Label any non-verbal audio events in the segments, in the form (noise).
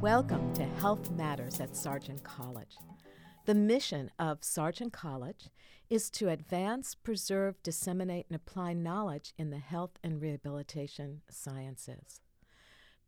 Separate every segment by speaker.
Speaker 1: Welcome to Health Matters at Sargent College. The mission of Sargent College is to advance, preserve, disseminate, and apply knowledge in the health and rehabilitation sciences.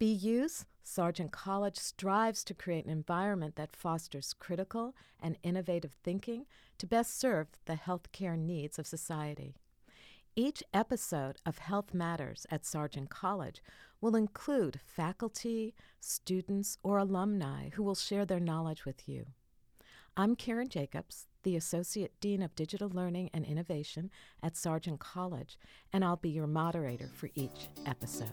Speaker 1: BU's Sargent College strives to create an environment that fosters critical and innovative thinking to best serve the healthcare needs of society. Each episode of Health Matters at Sargent College will include faculty, students, or alumni who will share their knowledge with you. I'm Karen Jacobs, the Associate Dean of Digital Learning and Innovation at Sargent College, and I'll be your moderator for each episode.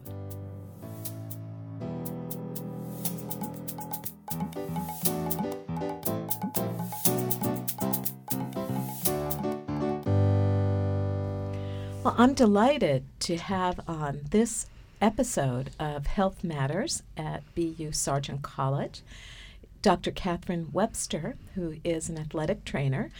Speaker 1: Well, I'm delighted to have on this episode of Health Matters at BU Sargent College Dr. Catherine Webster, who is an athletic trainer.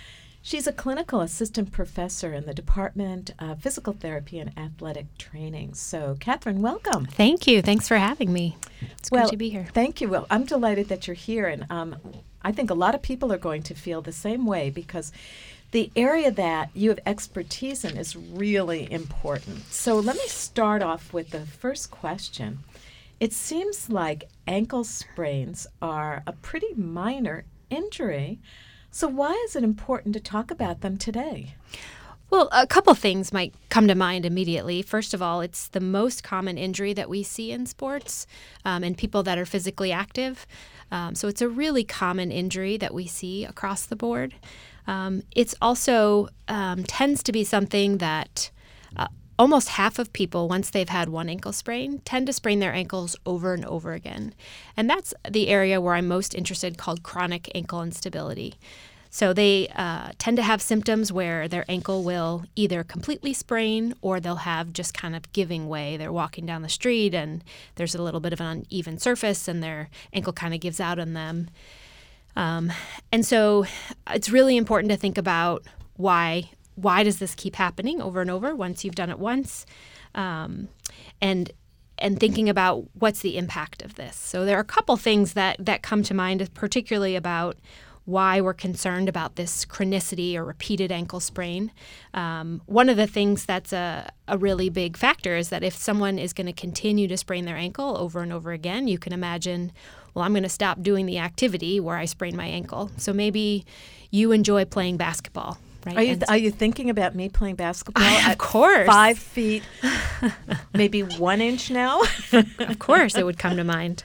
Speaker 1: She's a clinical assistant professor in the Department of Physical Therapy and Athletic Training. So, Catherine, welcome.
Speaker 2: Thank you. Thanks for having me. It's
Speaker 1: well,
Speaker 2: great to be here.
Speaker 1: Thank you. Well, I'm delighted that you're here, and um, I think a lot of people are going to feel the same way because the area that you have expertise in is really important. So let me start off with the first question. It seems like ankle sprains are a pretty minor injury. So, why is it important to talk about them today?
Speaker 2: Well, a couple things might come to mind immediately. First of all, it's the most common injury that we see in sports um, and people that are physically active. Um, so, it's a really common injury that we see across the board. Um, it's also um, tends to be something that uh, almost half of people, once they've had one ankle sprain, tend to sprain their ankles over and over again. And that's the area where I'm most interested called chronic ankle instability. So they uh, tend to have symptoms where their ankle will either completely sprain or they'll have just kind of giving way. They're walking down the street and there's a little bit of an uneven surface and their ankle kind of gives out on them. Um, and so it's really important to think about why why does this keep happening over and over once you've done it once, um, and and thinking about what's the impact of this. So there are a couple things that that come to mind, particularly about why we're concerned about this chronicity or repeated ankle sprain. Um, one of the things that's a, a really big factor is that if someone is going to continue to sprain their ankle over and over again, you can imagine well, I'm going to stop doing the activity where I sprain my ankle. So maybe you enjoy playing basketball. Right?
Speaker 1: Are you th- are you thinking about me playing basketball?
Speaker 2: I, of course,
Speaker 1: five feet, (laughs) maybe one inch now. (laughs)
Speaker 2: of course, it would come to mind.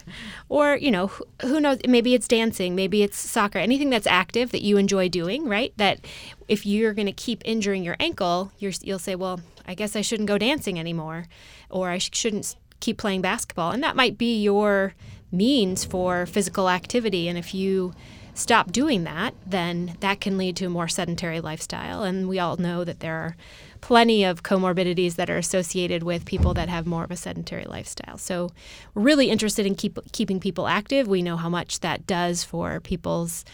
Speaker 2: Or you know, who, who knows? Maybe it's dancing. Maybe it's soccer. Anything that's active that you enjoy doing. Right? That if you're going to keep injuring your ankle, you will say, well, I guess I shouldn't go dancing anymore, or I sh- shouldn't keep playing basketball. And that might be your means for physical activity. And if you stop doing that, then that can lead to a more sedentary lifestyle. And we all know that there are plenty of comorbidities that are associated with people that have more of a sedentary lifestyle. So we're really interested in keep, keeping people active. We know how much that does for people's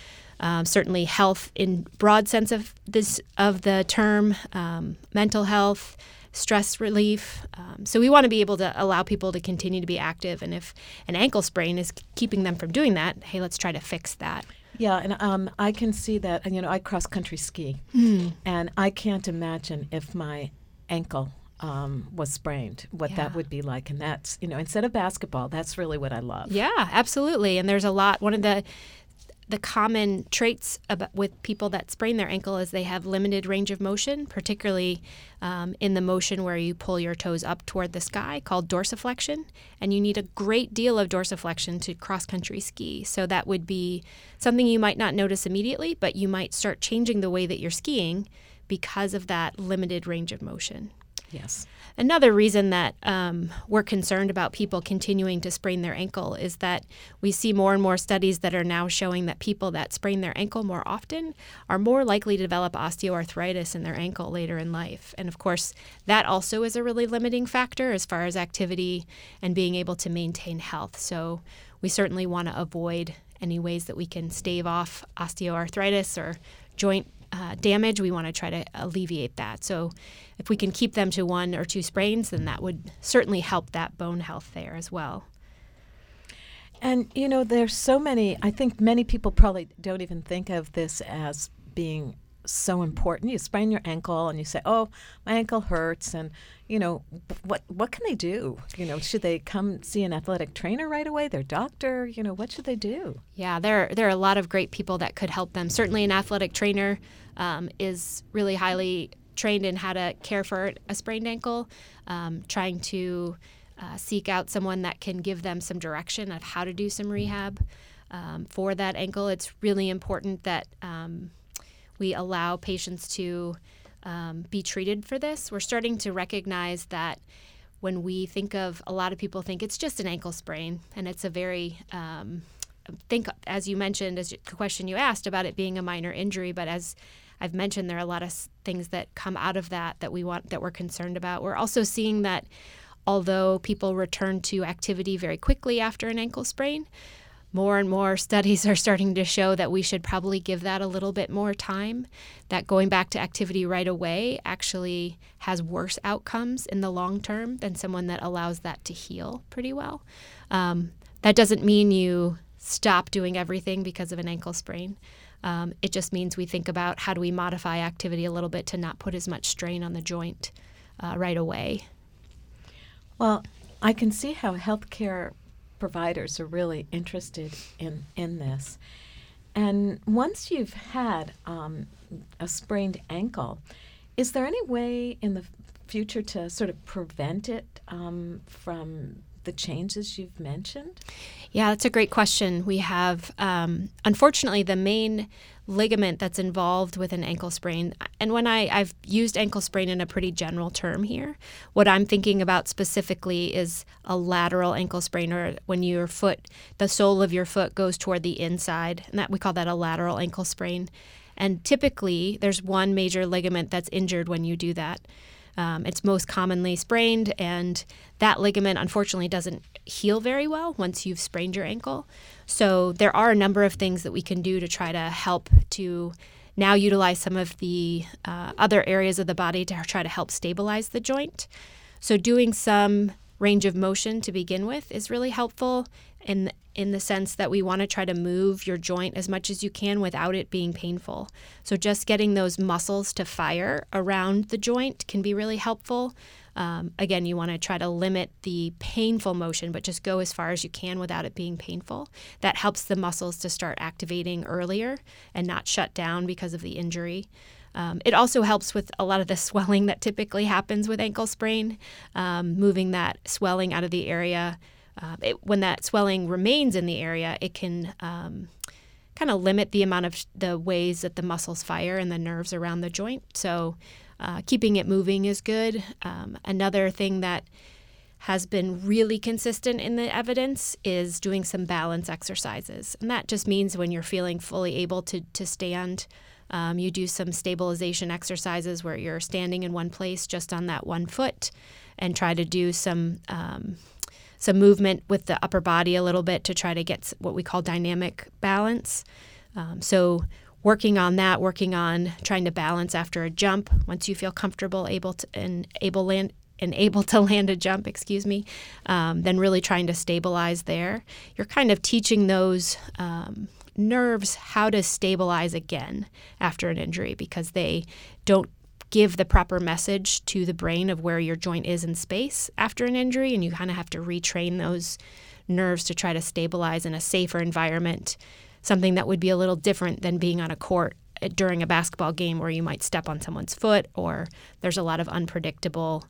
Speaker 2: um, certainly health in broad sense of this of the term, um, mental health, stress relief. Um, so we want to be able to allow people to continue to be active. And if an ankle sprain is keeping them from doing that, hey, let's try to fix that.
Speaker 1: Yeah, and um, I can see that. And you know, I cross country ski, mm. and I can't imagine if my ankle um, was sprained, what yeah. that would be like. And that's, you know, instead of basketball, that's really what I love.
Speaker 2: Yeah, absolutely. And there's a lot. One of the the common traits about, with people that sprain their ankle is they have limited range of motion, particularly um, in the motion where you pull your toes up toward the sky, called dorsiflexion. And you need a great deal of dorsiflexion to cross country ski. So that would be something you might not notice immediately, but you might start changing the way that you're skiing because of that limited range of motion.
Speaker 1: Yes.
Speaker 2: Another reason that um, we're concerned about people continuing to sprain their ankle is that we see more and more studies that are now showing that people that sprain their ankle more often are more likely to develop osteoarthritis in their ankle later in life. And of course, that also is a really limiting factor as far as activity and being able to maintain health. So we certainly want to avoid any ways that we can stave off osteoarthritis or joint uh, damage, we want to try to alleviate that. So, if we can keep them to one or two sprains, then that would certainly help that bone health there as well.
Speaker 1: And you know, there's so many. I think many people probably don't even think of this as being so important. You sprain your ankle and you say, "Oh, my ankle hurts," and you know, what what can they do? You know, should they come see an athletic trainer right away? Their doctor? You know, what should they do?
Speaker 2: Yeah, there there are a lot of great people that could help them. Certainly, an athletic trainer um, is really highly trained in how to care for a sprained ankle. Um, trying to uh, seek out someone that can give them some direction of how to do some rehab um, for that ankle. It's really important that um, we allow patients to um, be treated for this. We're starting to recognize that when we think of a lot of people think it's just an ankle sprain and it's a very um, think as you mentioned as the question you asked about it being a minor injury but as I've mentioned there are a lot of things that come out of that that we want that we're concerned about. We're also seeing that although people return to activity very quickly after an ankle sprain, more and more studies are starting to show that we should probably give that a little bit more time. That going back to activity right away actually has worse outcomes in the long term than someone that allows that to heal pretty well. Um, that doesn't mean you stop doing everything because of an ankle sprain. Um, it just means we think about how do we modify activity a little bit to not put as much strain on the joint uh, right away.
Speaker 1: Well, I can see how healthcare providers are really interested in, in this. And once you've had um, a sprained ankle, is there any way in the future to sort of prevent it um, from the changes you've mentioned?
Speaker 2: Yeah, that's a great question. We have, um, unfortunately, the main ligament that's involved with an ankle sprain. And when I, I've used ankle sprain in a pretty general term here, what I'm thinking about specifically is a lateral ankle sprain, or when your foot, the sole of your foot goes toward the inside, and that we call that a lateral ankle sprain. And typically, there's one major ligament that's injured when you do that. Um, it's most commonly sprained, and that ligament unfortunately doesn't heal very well once you've sprained your ankle. So there are a number of things that we can do to try to help to now utilize some of the uh, other areas of the body to try to help stabilize the joint. So doing some range of motion to begin with is really helpful in in the sense that we want to try to move your joint as much as you can without it being painful. So just getting those muscles to fire around the joint can be really helpful. Um, again, you want to try to limit the painful motion, but just go as far as you can without it being painful. That helps the muscles to start activating earlier and not shut down because of the injury. Um, it also helps with a lot of the (laughs) swelling that typically happens with ankle sprain, um, moving that swelling out of the area uh, it, when that swelling remains in the area, it can um, kind of limit the amount of the ways that the muscles fire and the nerves around the joint. So, uh, keeping it moving is good. Um, another thing that has been really consistent in the evidence is doing some balance exercises. And that just means when you're feeling fully able to, to stand, um, you do some stabilization exercises where you're standing in one place just on that one foot and try to do some um, some movement with the upper body a little bit to try to get what we call dynamic balance. Um, so working on that, working on trying to balance after a jump. Once you feel comfortable, able to and able land and able to (laughs) land a jump, excuse me, um, then really trying to stabilize there. You're kind of teaching those um, nerves how to stabilize again after an injury because they don't give the proper message to the brain of where your joint is in space after an injury, and you kind of have to retrain those nerves to try to stabilize in a safer environment, something that would be a little different than being on a court uh, during a basketball game where you might step on someone's foot or there's a lot of unpredictable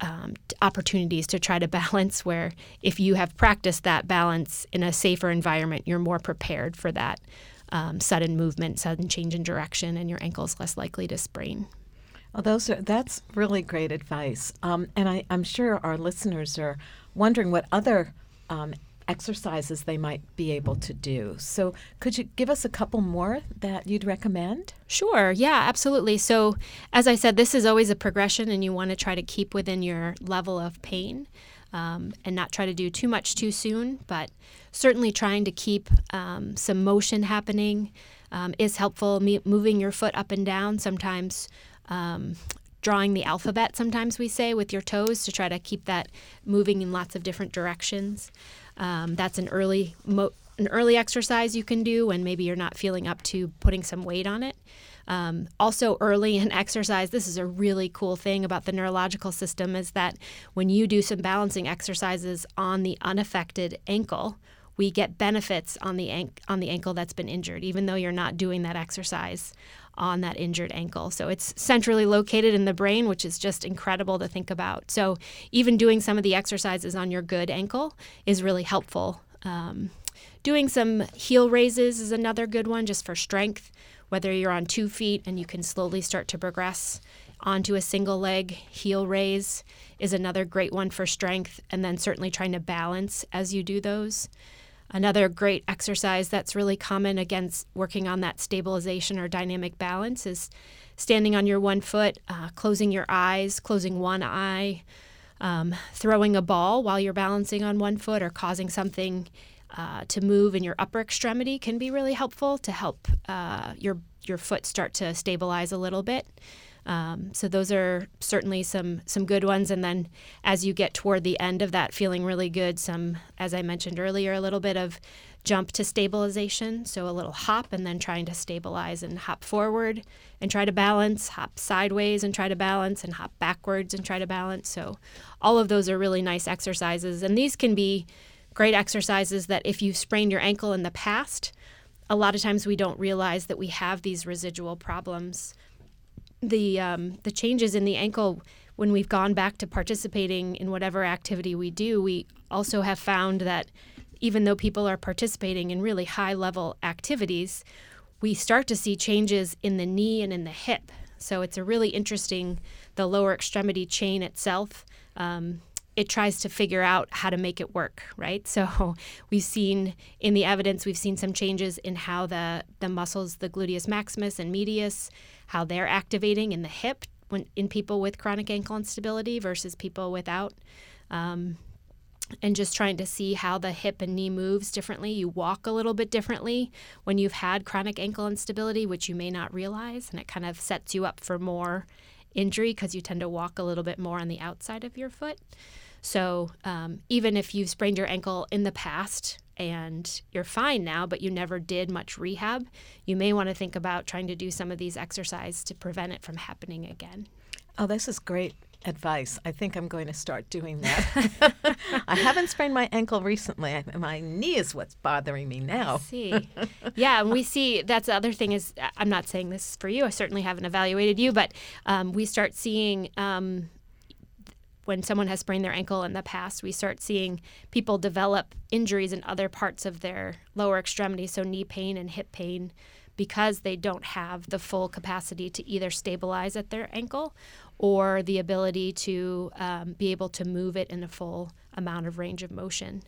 Speaker 2: um, opportunities to try to (laughs) balance where if you have practiced that balance in a safer environment, you're more prepared for that um, sudden movement, sudden change in direction, and your ankle's less likely to sprain.
Speaker 1: Well, those are that's really great advice, um, and I, am sure our listeners are wondering what other um, exercises they might be able to do. So, could you give us a couple more that you'd recommend?
Speaker 2: Sure. Yeah, absolutely. So, as I said, this is always a progression, and you want to try to keep within your level of pain. Um, and not try to do too much too soon, but certainly trying to keep um, some motion happening um, is helpful. Me- moving your foot up and down sometimes um, drawing the alphabet, sometimes we say, with your toes to try to keep that moving in lots of different directions. Um, that's an early mo- an early exercise you can do when maybe you're not feeling up to putting some weight on it. Um, also, early in (laughs) exercise, this is a really cool thing about the neurological system is that when you do some balancing exercises on the unaffected ankle, we get benefits on the an- on the ankle that's been injured, even though you're not doing that exercise on that injured ankle. So it's centrally located in the brain, which is just incredible to think about. So even doing some of the exercises on your good ankle is really helpful. Um, doing some heel raises is another good one, just for strength. Whether you're on two feet and you can slowly start to progress onto a single leg heel raise is another great one for strength, and then certainly trying to balance as you do those. Another great exercise that's really common against working on that stabilization or dynamic balance is standing on your one foot, uh, closing your eyes, closing one eye, um, throwing a ball while you're balancing on one foot, or causing something uh, to move in your upper extremity can be really helpful to help uh, your your foot start to stabilize a little bit. Um, so those are certainly some some good ones. And then as you get toward the end of that, feeling really good, some as I mentioned earlier, a little bit of jump to stabilization. So a little hop and then trying to stabilize and hop forward and try to balance, hop sideways and try to balance, and hop backwards and try to balance. So all of those are really nice exercises, and these can be great exercises that if you've sprained your ankle in the past. A lot of times we don't realize that we have these residual problems the um, the changes in the ankle when we've gone back to participating in whatever activity we do, we also have found that even though people are participating in really high level activities, we start to see changes in the knee and in the hip. So it's a really interesting the lower extremity chain itself. Um, it tries to figure out how to make it work, right? So (laughs) we've seen in the evidence, we've seen some changes in how the, the muscles, the gluteus maximus and medius, how they're activating in the hip when in people with chronic ankle instability versus people without. Um, and just trying to see how the hip and knee moves differently. You walk a little bit differently when you've had chronic ankle instability, which you may not realize, and it kind of sets you up for more injury because you tend to walk a little bit more on the outside of your foot. So um, even if you've sprained your ankle in the past and you're fine now, but you never did much rehab, you may want to think about trying to do some of these exercises to prevent it from happening again.
Speaker 1: Oh, this is great advice. I think I'm going to start doing that. (laughs) I haven't sprained my ankle recently. My knee is what's bothering me now.
Speaker 2: I see. (laughs) yeah, and we see that's the other thing is I'm not saying this for you. I certainly haven't evaluated you, but um, we start seeing um, when someone has sprained their ankle in the past, we start seeing people develop injuries in other parts of their lower extremity, so knee pain and hip pain, because they don't have the full capacity to either stabilize at their ankle or the ability to um, be able to move it in a full amount of range of motion.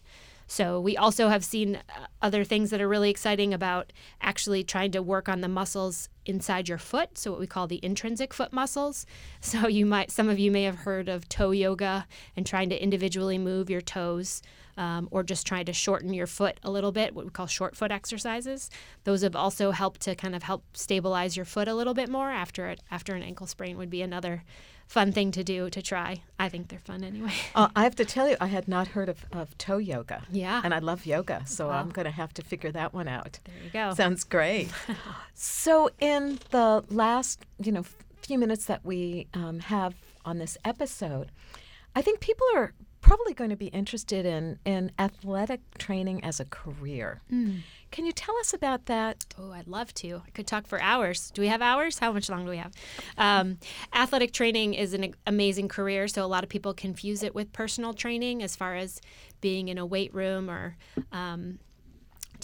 Speaker 2: So we also have seen uh, other things that are really exciting about actually trying to work on the muscles inside your foot, so what we call the intrinsic foot muscles. (laughs) So you might some of you may have heard of toe yoga and trying to individually move your toes. Um, or just trying to shorten your foot a little bit, what we call short foot exercises. Those have also helped to kind of help stabilize your foot a little bit more after it, after an ankle sprain would be another fun thing to do to try. I think they're fun anyway. (laughs)
Speaker 1: Uh, I have to tell you, I had not heard of, of toe yoga.
Speaker 2: Yeah.
Speaker 1: And I love yoga, so I'm going to have to figure that one out.
Speaker 2: There you go.
Speaker 1: Sounds great. (laughs) so, in the last, you know, few minutes that we um, have on this episode, I think people are probably going to be interested in, in athletic training as a career. Mm. Can you tell us about that?
Speaker 2: Oh, I'd love to. I could talk for hours. Do we have hours? How much long do we have? Um, athletic training is an amazing career, so a lot of people confuse it with personal training as far as being in a weight room or um,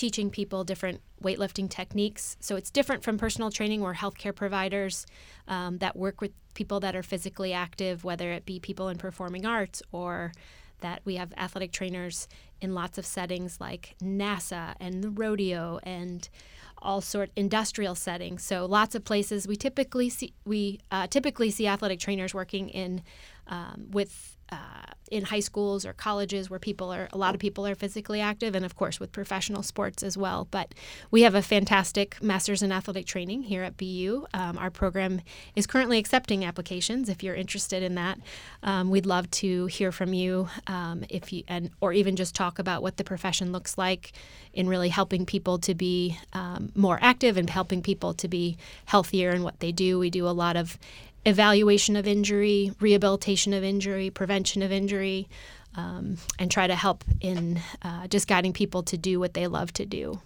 Speaker 2: teaching people different weightlifting techniques. So it's different from personal training where healthcare providers um, that work with people that are physically active, whether it be people in performing arts or that we have athletic trainers in lots of settings like NASA and the rodeo and all sort industrial settings. So lots of places we typically see we uh, typically see athletic trainers working in um, with uh, in high schools or colleges where people are a lot of people are physically active and of course with professional sports as well. But we have a fantastic masters in athletic training here at bu um, our program is currently accepting applications. If you're interested in that um, we'd love to hear from you um, if you and or even just talk about what the profession looks like in really helping people to be um, more active and helping people to be healthier in what they do. We do a lot of evaluation of injury, rehabilitation of injury, prevention of injury, um, and try to help in uh, just guiding people to do what they love to do.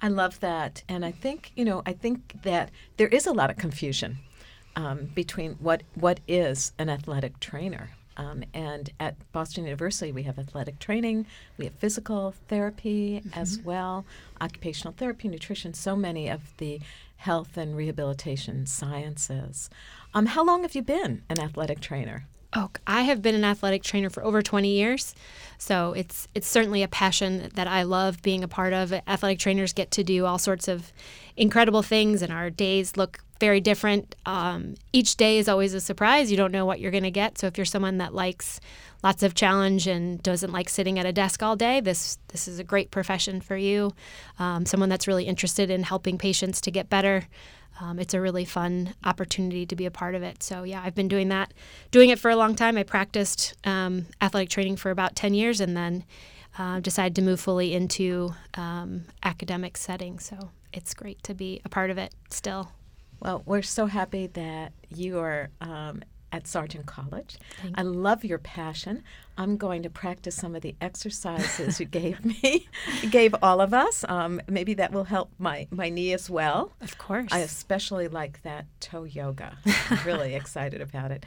Speaker 1: I love that, and I think you know I think that there is a lot of confusion um, between what what is an athletic trainer. Um, and at Boston University, we have athletic training, we have physical therapy mm-hmm. as well, occupational therapy, nutrition, so many of the health and rehabilitation sciences. Um, how long have you been an athletic trainer?
Speaker 2: Oh, I have been an athletic trainer for over 20 years. So it's it's certainly a passion that I love being a part of. Athletic trainers get to do all sorts of incredible things, and our days look very different. Um, each day is always a surprise. You don't know what you're going to get. So if you're someone that likes lots of challenge and doesn't like sitting at a desk all day, this this is a great profession for you. Um, someone that's really interested in helping patients to get better um, it's a really fun opportunity to be a part of it. So yeah, I've been doing that, doing it for a long time. I practiced um, athletic training for about ten years, and then uh, decided to move fully into um, academic setting. So it's great to be a part of it still.
Speaker 1: Well, we're so happy that you are um, at Sargent College. I love your passion. I'm going to practice some of the exercises you gave (laughs) me, you gave all of us. Um, maybe that will help my, my knee as well.
Speaker 2: Of course.
Speaker 1: I especially like that toe yoga. I'm (laughs) really excited about it.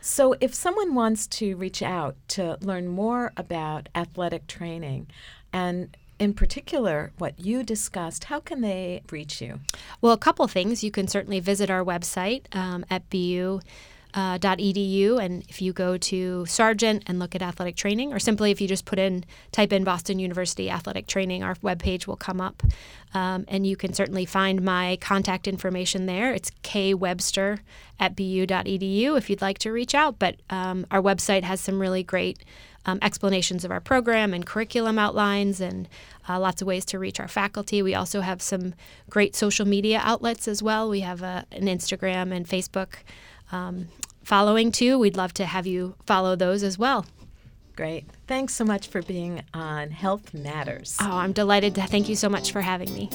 Speaker 1: So, if someone wants to reach out to learn more about athletic training and in particular, what you discussed, how can they reach you?
Speaker 2: Well, a couple things. You can certainly visit our website um, at BU uh, .edu, and if you go to Sargent and look at athletic training, or simply if you just put in type in Boston University athletic training, our webpage will come up, um, and you can certainly find my contact information there. It's kwebster at bu.edu if you'd like to reach out. But um, our website has some really great um, explanations of our program and curriculum outlines and uh, lots of ways to reach our faculty. We also have some great social media outlets as well. We have a, an Instagram and Facebook um, following too. We'd love to have you follow those as well.
Speaker 1: Great. Thanks so much for being on Health Matters.
Speaker 2: Oh, I'm delighted. To, thank you so much for having me.